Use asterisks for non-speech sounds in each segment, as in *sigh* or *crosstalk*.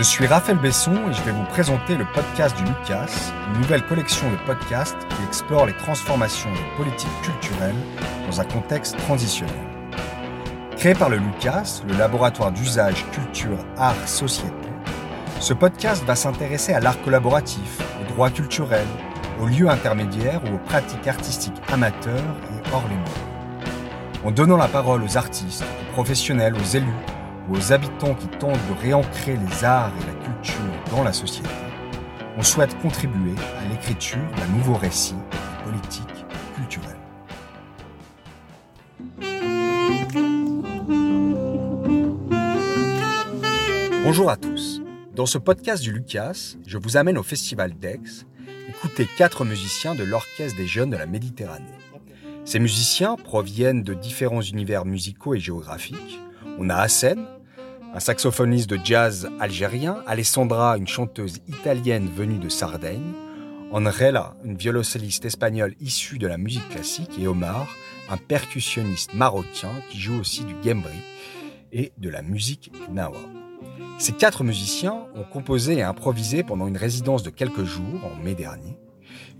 Je suis Raphaël Besson et je vais vous présenter le podcast du Lucas, une nouvelle collection de podcasts qui explore les transformations des politiques culturelles dans un contexte transitionnel. Créé par le Lucas, le laboratoire d'usage culture, art, société, ce podcast va s'intéresser à l'art collaboratif, aux droits culturels, aux lieux intermédiaires ou aux pratiques artistiques amateurs et hors les murs. En donnant la parole aux artistes, aux professionnels, aux élus, aux habitants qui tentent de réancrer les arts et la culture dans la société, on souhaite contribuer à l'écriture d'un nouveau récit des politiques culturelles. Bonjour à tous. Dans ce podcast du Lucas, je vous amène au Festival d'Aix, écouter quatre musiciens de l'Orchestre des Jeunes de la Méditerranée. Ces musiciens proviennent de différents univers musicaux et géographiques. On a Hassen, un saxophoniste de jazz algérien, Alessandra, une chanteuse italienne venue de Sardaigne, Andrela, une violoncelliste espagnole issue de la musique classique, et Omar, un percussionniste marocain qui joue aussi du gembri et de la musique nawa. Ces quatre musiciens ont composé et improvisé pendant une résidence de quelques jours en mai dernier.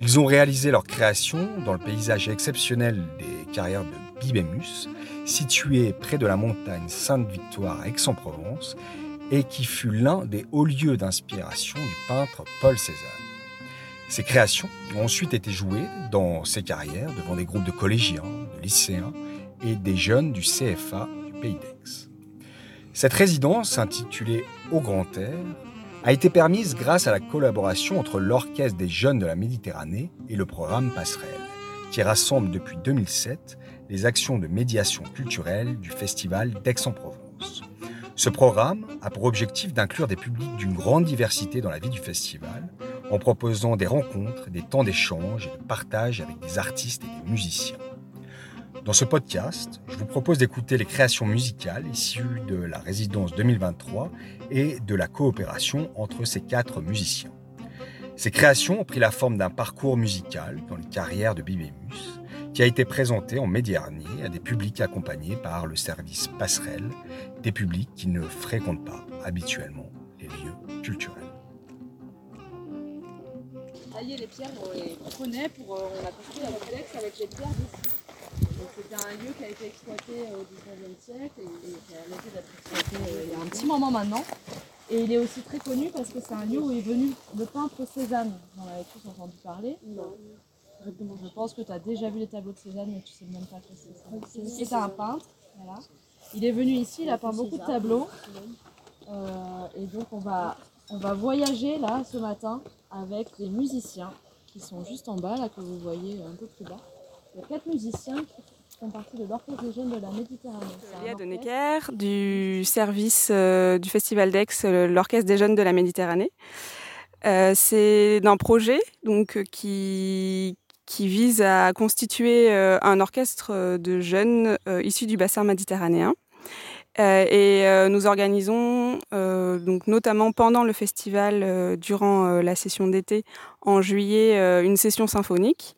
Ils ont réalisé leur création dans le paysage exceptionnel des carrières de Bibémus, situé près de la montagne Sainte-Victoire à Aix-en-Provence et qui fut l'un des hauts lieux d'inspiration du peintre Paul Cézanne. Ces créations ont ensuite été jouées dans ces carrières devant des groupes de collégiens, de lycéens et des jeunes du CFA du Pays d'Aix. Cette résidence, intitulée Au Grand Air, a été permise grâce à la collaboration entre l'Orchestre des Jeunes de la Méditerranée et le programme Passerelle, qui rassemble depuis 2007 les actions de médiation culturelle du Festival d'Aix-en-Provence. Ce programme a pour objectif d'inclure des publics d'une grande diversité dans la vie du festival, en proposant des rencontres, des temps d'échange et de partage avec des artistes et des musiciens. Dans ce podcast, je vous propose d'écouter les créations musicales issues de la résidence 2023 et de la coopération entre ces quatre musiciens. Ces créations ont pris la forme d'un parcours musical dans les carrières de Bibémus, qui a été présenté en mai dernier à des publics accompagnés par le service Passerelle, des publics qui ne fréquentent pas habituellement les lieux culturels. Les pierres, on les connaît, pour, euh, on a construit la complexe avec les pierres d'ici. C'était un lieu qui a été exploité au 19e siècle et, qui a arrêté d'être exploité euh, il y a un petit moment maintenant. Et il est aussi très connu parce que c'est un lieu où est venu le peintre Cézanne. En avez tous entendu parler. Non. Je pense que tu as déjà vu les tableaux de Cézanne, mais tu sais même pas que c'est. C'est un peintre. Voilà. Il est venu ici, il a peint beaucoup de tableaux. Euh, et donc on va, on va voyager là ce matin avec les musiciens qui sont juste en bas, là que vous voyez un peu plus bas. Il y a quatre musiciens qui font partie de l'Orchestre. C'est un du service euh, du Festival d'Aix, euh, l'Orchestre des Jeunes de la Méditerranée. Euh, c'est d'un projet donc, euh, qui, vise à constituer euh, un orchestre euh, de jeunes euh, issus du bassin méditerranéen. Euh, et euh, nous organisons, euh, donc notamment pendant le festival, euh, durant euh, la session d'été, en juillet, euh, une session symphonique.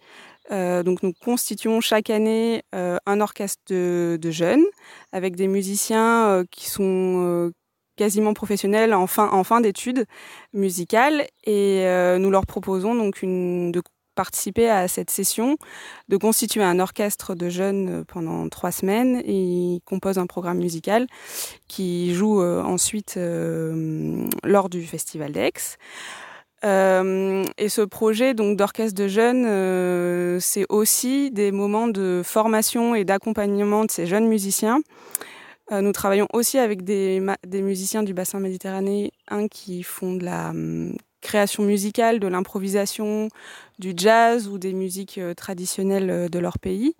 Euh, donc nous constituons chaque année euh, un orchestre de, de jeunes avec des musiciens euh, qui sont euh, quasiment professionnels en fin, en fin d'études musicales et euh, nous leur proposons donc une, de participer à cette session, de constituer un orchestre de jeunes euh, pendant trois semaines et ils composent un programme musical qui joue ensuite lors du festival d'Aix. Euh, et ce projet donc d'orchestre de jeunes, euh, c'est aussi des moments de formation et d'accompagnement de ces jeunes musiciens. Euh, nous travaillons aussi avec des, musiciens du bassin méditerranéen qui font de la hum, création musicale, de l'improvisation, du jazz ou des musiques traditionnelles de leur pays.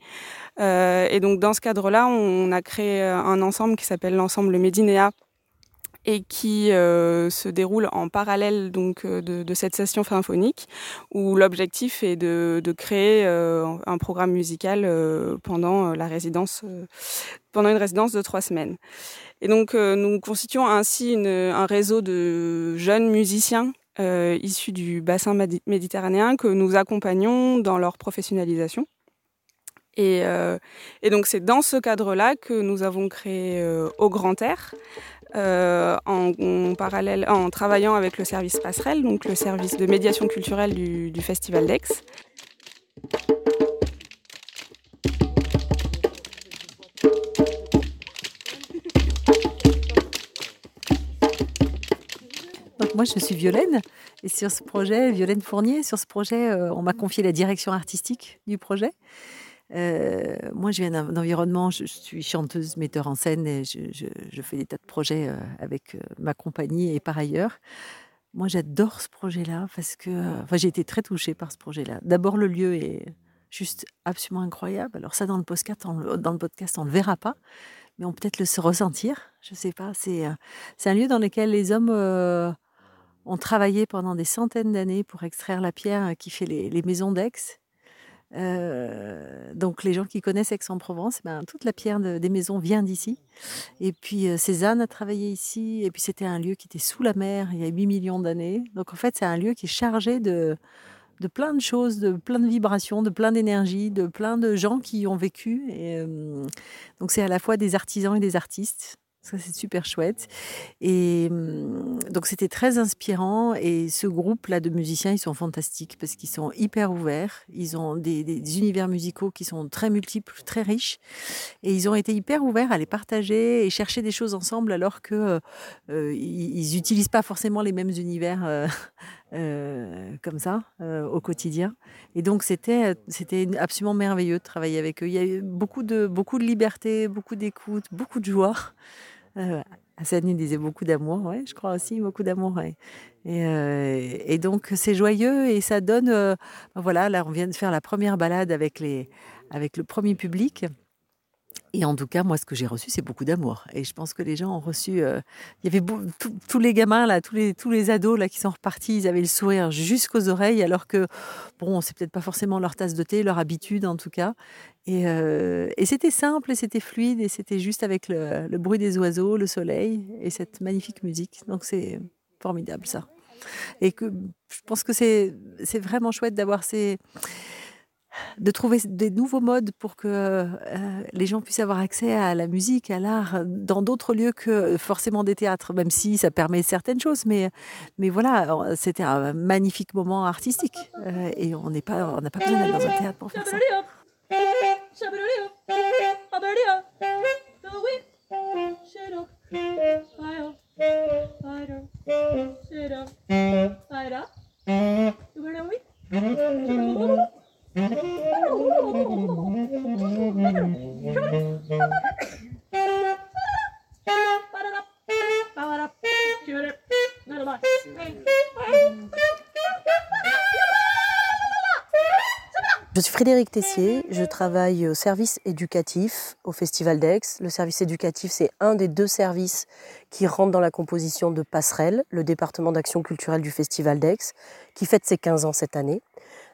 Et donc dans ce cadre-là, on, a créé un ensemble qui s'appelle l'ensemble Médinéa et qui euh, se déroule en parallèle donc euh, de, cette session symphonique où l'objectif est de, créer euh, un programme musical pendant la résidence pendant une résidence de trois semaines. Et donc nous constituons ainsi un réseau de jeunes musiciens issus du bassin méditerranéen que nous accompagnons dans leur professionnalisation. Et, donc c'est dans ce cadre-là que nous avons créé Au Grand Air, en, parallèle, en travaillant avec le service passerelle, donc le service de médiation culturelle du, du Festival d'Aix. moi, je suis Violaine. Et sur ce projet, Violaine Fournier, sur ce projet, euh, on m'a confié la direction artistique du projet. Euh, moi, je viens d'un environnement, je, suis chanteuse, metteur en scène et je, fais des tas de projets euh, avec ma compagnie et par ailleurs. Moi, j'adore ce projet-là parce que enfin, j'ai été très touchée par ce projet-là. D'abord, le lieu est juste absolument incroyable. Alors ça, dans le podcast, on, dans le verra pas, mais on peut peut-être le se ressentir. Je sais pas. C'est un lieu dans lequel les hommes ont travaillé pendant des centaines d'années pour extraire la pierre qui fait les, maisons d'Aix. Euh, donc les gens qui connaissent Aix-en-Provence, ben, toute la pierre des maisons vient d'ici. Et puis euh, Cézanne a travaillé ici, et puis c'était un lieu qui était sous la mer il y a 8 millions d'années. Donc en fait c'est un lieu qui est chargé de, de plein de choses, de plein de vibrations, de plein d'énergie, de plein de gens qui y ont vécu. Euh, donc c'est à la fois des artisans et des artistes. Ça, c'est super chouette. Et mmh, donc, c'était très inspirant. Et ce groupe-là de musiciens, ils sont fantastiques parce qu'ils sont hyper ouverts. Ils ont des, univers musicaux qui sont très multiples, très riches. Et ils ont été hyper ouverts à les partager et chercher des choses ensemble alors que euh, ils n'utilisent pas forcément les mêmes univers. Euh, *laughs* euh, comme ça au quotidien. Et donc c'était c'était absolument merveilleux de travailler avec eux. Il y a eu beaucoup de beaucoup de liberté, beaucoup d'écoute, beaucoup de joie. Euh, disait beaucoup d'amour, ouais, je crois aussi, beaucoup d'amour. Et, euh, et, donc, c'est joyeux et ça donne. Euh, ben voilà, là, on vient de faire la première balade avec, les, avec le premier public. Et en tout cas, moi, ce que j'ai reçu, c'est beaucoup d'amour. Et je pense que les gens ont reçu. Euh, il y avait tous les gamins là, tous les tous les ados là qui sont repartis, ils avaient le sourire jusqu'aux oreilles, alors que bon, c'est peut-être pas forcément leur tasse de thé, leur habitude en tout cas. Et, euh, et c'était simple, et c'était fluide, et c'était juste avec le, le, bruit des oiseaux, le soleil et cette magnifique musique. Donc c'est formidable ça. Et que je pense que c'est c'est vraiment chouette d'avoir ces de trouver des nouveaux modes pour que euh, les gens puissent avoir accès à la musique, à l'art, dans d'autres lieux que forcément des théâtres, même si ça permet certaines choses. Mais, mais voilà, c'était un magnifique moment artistique. Euh, et on n'est pas, on n'a pas besoin d'aller dans un théâtre pour faire ça. Je suis Frédéric Tessier, je travaille au service éducatif au Festival d'Aix. Le service éducatif, c'est un des deux services qui rentrent dans la composition de Passerelle, le département d'action culturelle du Festival d'Aix, qui fête ses 15 ans cette année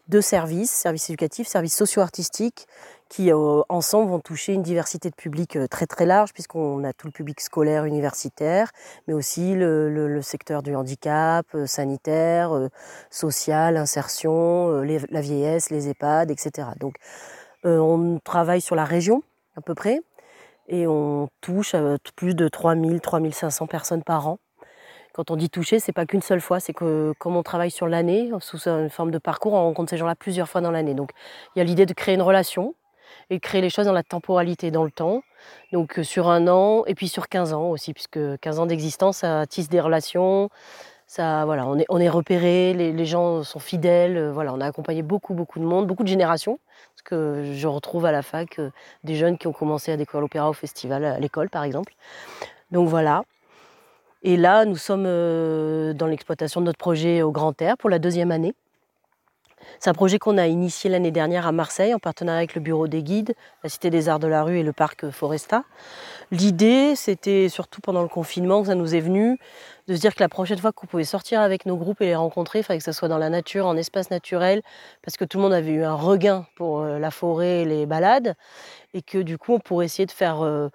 deux services, services éducatifs, services socio-artistiques, qui euh, ensemble vont toucher une diversité de publics euh, très très large, puisqu'on a tout le public scolaire, universitaire, mais aussi le, secteur du handicap, euh, sanitaire, social, insertion, la vieillesse, les EHPAD, etc. Donc on travaille sur la région à peu près, et on touche plus de 3000, 3500 personnes par an quand on dit toucher, c'est pas qu'une seule fois, c'est que comme on travaille sur l'année, sous une forme de parcours, on rencontre ces gens-là plusieurs fois dans l'année. Donc il y a l'idée de créer une relation et créer les choses dans la temporalité, dans le temps. Donc euh, sur un an et puis sur 15 ans aussi, puisque 15 ans d'existence, ça tisse des relations. Ça, voilà, on est, on est repéré, les, gens sont fidèles. Euh, voilà, on a accompagné beaucoup, beaucoup de monde, beaucoup de générations. Parce que je retrouve à la fac euh, des jeunes qui ont commencé à découvrir l'opéra au festival, à l'école par exemple. Donc voilà. Et là, nous sommes euh, dans l'exploitation de notre projet au Grand Air pour la deuxième année. C'est un projet qu'on a initié l'année dernière à Marseille en partenariat avec le Bureau des guides, la Cité des Arts de la Rue et le Parc Foresta. L'idée, c'était surtout pendant le confinement que ça nous est venu de se dire que la prochaine fois qu'on pouvait sortir avec nos groupes et les rencontrer, il fallait que ce soit dans la nature, en espace naturel, parce que tout le monde avait eu un regain pour euh, la forêt et les balades, et que du coup, on pourrait essayer de faire euh,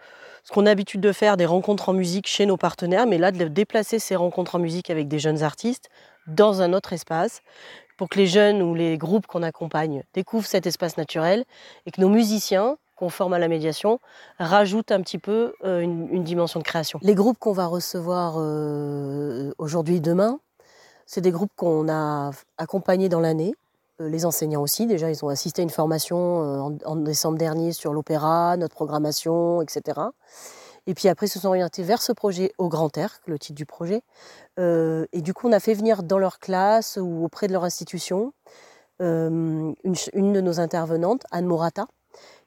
ce qu'on a l'habitude de faire, des rencontres en musique chez nos partenaires, mais là, de déplacer ces rencontres en musique avec des jeunes artistes dans un autre espace, pour que les jeunes ou les groupes qu'on accompagne découvrent cet espace naturel et que nos musiciens conformes à la médiation, rajoutent un petit peu une, dimension de création. Les groupes qu'on va recevoir aujourd'hui, demain, c'est des groupes qu'on a accompagnés dans l'année. Les enseignants aussi, déjà, ils ont assisté à une formation en décembre dernier sur l'opéra, notre programmation, etc. Et puis après, ils se sont orientés vers ce projet au Grand Air, le titre du projet. Euh, et du coup, on a fait venir dans leur classe ou auprès de leur institution euh, une, de nos intervenantes, Anne Morata,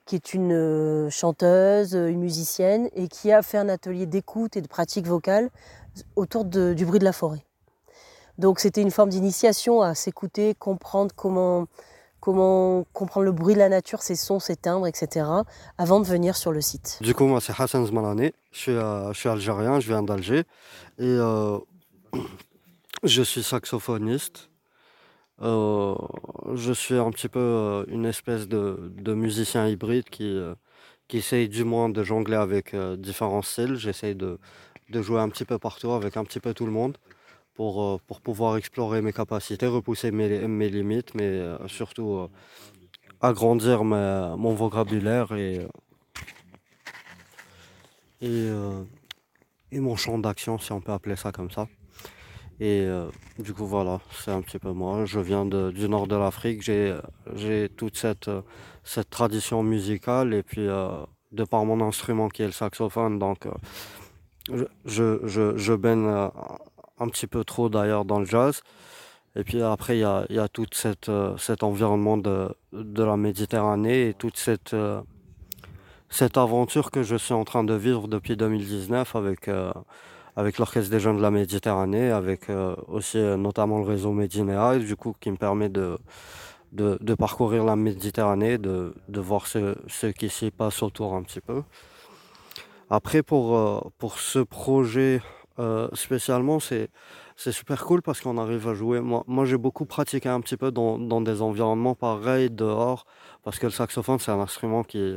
qui est une euh, chanteuse, une musicienne, et qui a fait un atelier d'écoute et de pratique vocale autour du bruit de la forêt. Donc c'était une forme d'initiation à s'écouter, comprendre comment comprendre le bruit de la nature, ses sons, ses timbres, etc., avant de venir sur le site. Du coup, moi, c'est Hassan Zmalani, je suis, euh, algérien, je viens d'Alger, et euh, *clears throat* je suis saxophoniste. Euh, je suis un petit peu une espèce de, de musicien hybride qui, qui essaye du moins de jongler avec différents styles. J'essaye de, de jouer un petit peu partout avec un petit peu tout le monde pour, euh, pour pouvoir explorer mes capacités, repousser mes, limites, mais euh, surtout euh, agrandir mon vocabulaire et, mon champ d'action, si on peut appeler ça comme ça. Et du coup, voilà, c'est un petit peu moi. Je viens du nord de l'Afrique, j'ai toute cette, cette tradition musicale et puis de par mon instrument qui est le saxophone, donc je, je, je baigne un petit peu trop d'ailleurs dans le jazz. Et puis après, il y a, tout euh, cet environnement de, de, la Méditerranée et toute cette, euh, cette aventure que je suis en train de vivre depuis 2019 avec, euh, avec l'Orchestre des Jeunes de la Méditerranée, avec aussi notamment le réseau Médinéa, du coup, qui me permet de, de, de parcourir la Méditerranée, de, de voir ce, ce qui s'y passe autour un petit peu. Après, pour, pour ce projet euh, spécialement, c'est super cool parce qu'on arrive à jouer. Moi, j'ai beaucoup pratiqué un petit peu dans, dans, des environnements pareils, dehors, parce que le saxophone, c'est un instrument qui,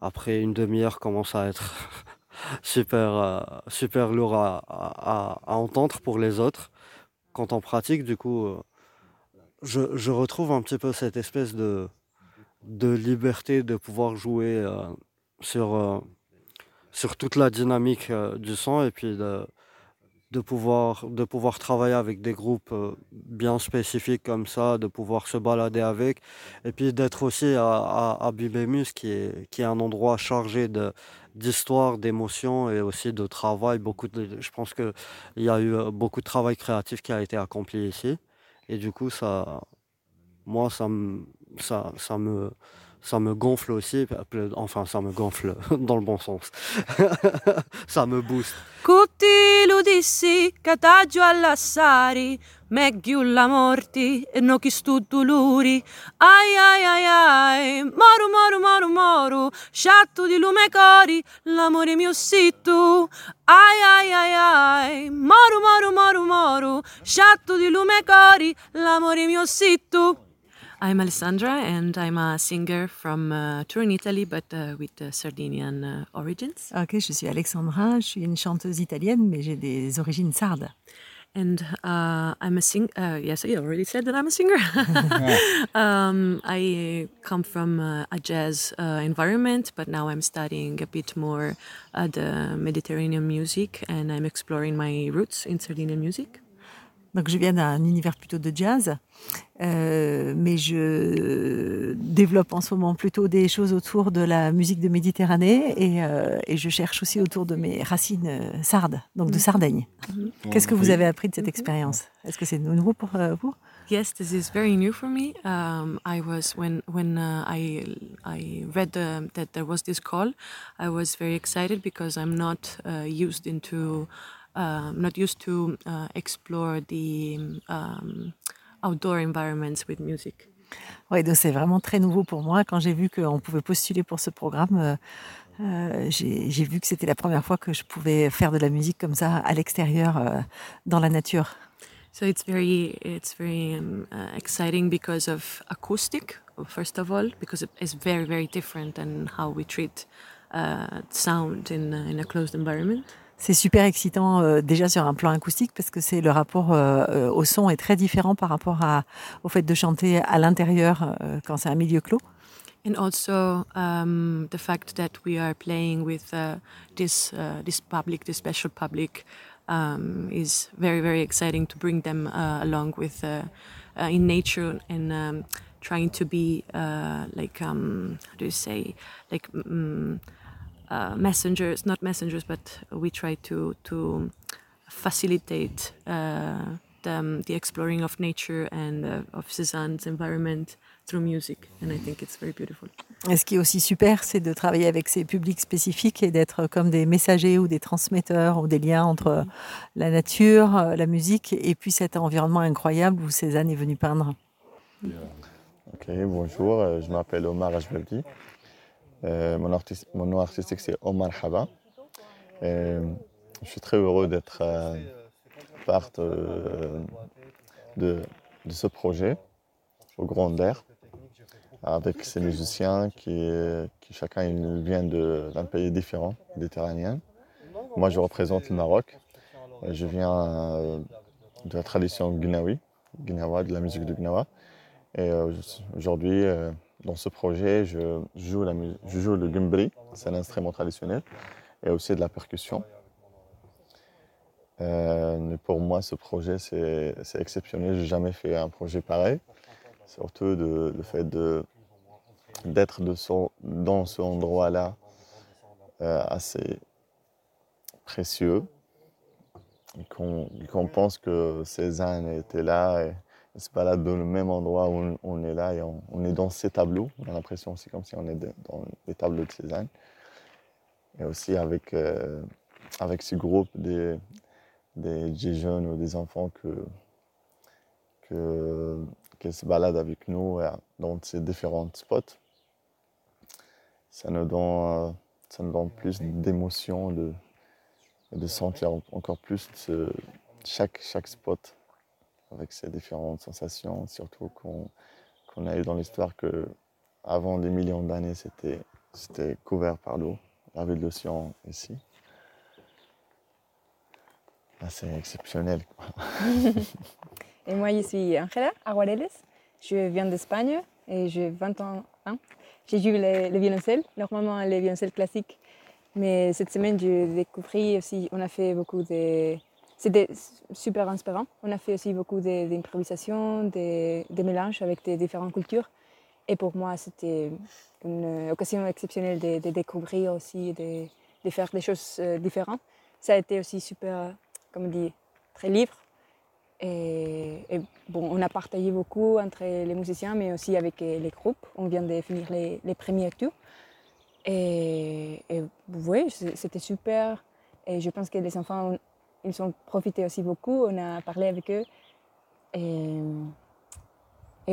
après une demi-heure, commence à être *laughs* super, euh, super lourd à, à, à, entendre pour les autres. Quand on pratique, du coup, euh, je, je, retrouve un petit peu cette espèce de, de liberté de pouvoir jouer sur, sur toute la dynamique du son et puis de de pouvoir, de pouvoir travailler avec des groupes euh, bien spécifiques comme ça, de pouvoir se balader avec, et puis d'être aussi à, à, à Bibémus, qui est, qui est un endroit chargé de, d'histoire, d'émotions et aussi de travail. Beaucoup de, je pense qu'il y a eu euh, beaucoup de travail créatif qui a été accompli ici. Et du coup, ça, moi, ça, ça, ça me ça me gonfle aussi, enfin ça me gonfle *laughs* dans le bon sens, *laughs* ça me booste. Tutti lo dissi, cataggio all'assari, meglio la morte e no chi stu dolori. Ai ai ai ai, moro moro moro moro, sciatto di lume cori, l'amore mio sì tu. Ai ai ai ai, moro moro moro moro, sciatto di lume cori, l'amore mio sì tu. I'm Alessandra and I'm a singer from uh, Turin, Italy, but uh, with uh, Sardinian uh, origins. Ok, je suis Alexandra, je suis une chanteuse italienne, mais j'ai des origines sardes. And uh, I'm a singer. Uh, yes, I already said that I'm a singer. *laughs* *laughs* um, I come from uh, a jazz uh, environment, but now I'm studying a bit more the Mediterranean music, and I'm exploring my roots in Sardinian music. Donc je viens d'un univers plutôt de jazz, euh, mais je développe en ce moment plutôt des choses autour de la musique de Méditerranée et, euh, et je cherche aussi autour de mes racines euh, sardes, donc de mm-hmm. Sardaigne. Mm-hmm. Qu'est-ce que vous avez appris de cette mm-hmm. expérience? Est-ce que c'est nouveau pour euh, vous? Yes, this is very new for me. Um, I was when when uh, I I read the, that there was this call, I was very excited because I'm not uh, used into uh, not used to uh, explore the um, outdoor environments with music. Oui, donc c'est vraiment très nouveau pour moi. Quand j'ai vu qu'on pouvait postuler pour ce programme, euh, euh, j'ai vu que c'était la première fois que je pouvais faire de la musique comme ça à l'extérieur, euh, dans la nature. So it's very, it's very um, uh, exciting because of acoustic, first of all, because it's very, very different than how we treat uh, sound in, uh, in a closed environment. C'est super excitant euh, déjà sur un plan acoustique parce que c'est le rapport euh, euh, au son est très différent par rapport à, au fait de chanter à l'intérieur quand c'est un milieu clos. and also um, the fact that we are playing with uh, this uh, this public, this special public, um, is very very exciting to bring them uh, along with uh, uh, in nature and um, trying to be uh, like um, how do you say like mm, uh, messengers, not messengers, but we try to to facilitate uh, the, um, the exploring of nature and uh, of Cézanne's environment through music, and I think it's very beautiful. Et ce qui est aussi super, c'est de travailler avec ces publics spécifiques et d'être comme des messagers ou des transmetteurs ou des liens entre la nature, la musique et puis cet environnement incroyable où Cézanne est venu peindre. Ok, bonjour, euh, je m'appelle Omar Ajbelki. Euh, mon, artiste- mon nom artistique c'est Omar Haba. Et je suis très heureux d'être euh, part euh, de, de ce projet au Grand Air avec ces musiciens qui, qui chacun vient d'un pays différent, méditerranéen. Moi je représente le Maroc. Euh, Je viens euh, de la tradition gnawi, gnawa, de la musique de Gnawa. Et euh, aujourd'hui, euh, dans ce projet, je joue, la je joue le gumbri, c'est un instrument traditionnel, et aussi de la percussion. Euh, pour moi, ce projet, c'est exceptionnel. Je n'ai jamais fait un projet pareil. Surtout de- le fait d'être dans ce endroit-là euh, assez précieux. Qu'on pense que Cézanne était là se balade dans le même endroit où on, est là et on, on est dans ces tableaux. On a l'impression aussi comme si on est dans les tableaux de Cézanne. Et aussi avec, euh, avec ce groupe des, des, des jeunes ou des enfants que, que, qui se baladent avec nous euh, dans ces différents spots. Ça nous donne, euh, ça nous donne plus d'émotion, de, de sentir encore plus ce- chaque, chaque spot avec ses différentes sensations, surtout qu'on a eu dans l'histoire que avant des millions d'années, c'était couvert par l'eau. Y avait de l'océan ici. C'est exceptionnel. *laughs* Et moi, je suis Angela Aguareles. Je viens d'Espagne et j'ai 20 ans. hein. J'ai joué le, le violoncelle, normalement le violoncelle classique. Mais cette semaine, j'ai découvert aussi, on a fait beaucoup de... C'était super inspirant. On a fait aussi beaucoup d'improvisation, des mélanges avec des différentes cultures. Et pour moi, c'était une occasion exceptionnelle de, découvrir aussi, de, faire des choses euh, différentes. Ça a été aussi super, comme on dit, très libre. Et, bon, on a partagé beaucoup entre les musiciens, mais aussi avec euh, les groupes. On vient de finir les, premiers tours. Et, et oui, c'était super. Et je pense que les enfants, ils ont profité aussi beaucoup. On a parlé avec eux. Et,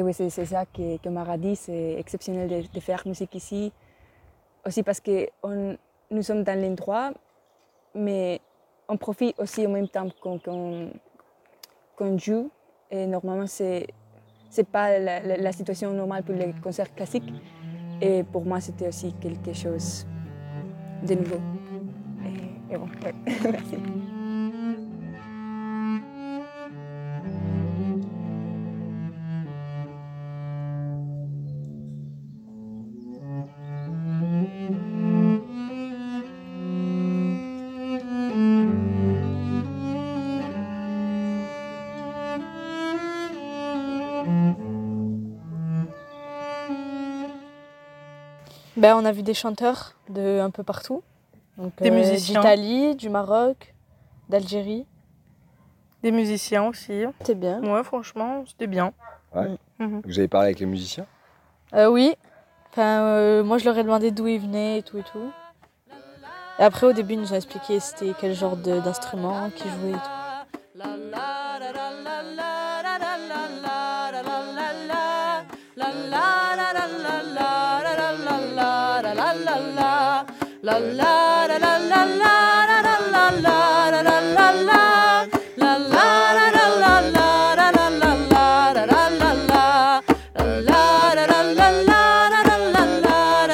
oui, c'est ça que, que Mara dit, c'est exceptionnel de, de faire musique ici. Aussi parce que nous sommes dans l'endroit, mais on profite aussi en même temps qu'on joue. Et normalement, c'est c'est pas la situation normale pour les concerts classiques. Et pour moi, c'était aussi quelque chose de nouveau. Et, et bon, ouais, *laughs* merci. Ben, on a vu des chanteurs de un peu partout. Donc, Des euh, musiciens. D'Italie, du Maroc, d'Algérie. Des musiciens aussi. C'était bien. Ouais, franchement, c'était bien. Ouais. Mhm. Vous avez parlé avec les musiciens Euh, oui. Enfin, euh, moi, je leur ai demandé d'où ils venaient et tout et tout. Et après, au début, ils nous ont expliqué c'était quel genre de- d'instrument qu'ils jouaient et tout.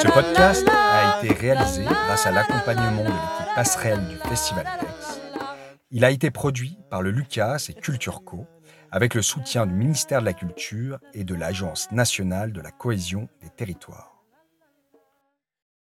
Ce podcast a été réalisé grâce à l'accompagnement de l'équipe passerelle du Festival Dex. Il a été produit par le Lucas et Culture Co, avec le soutien du ministère de la Culture et de l'Agence nationale de la cohésion des territoires.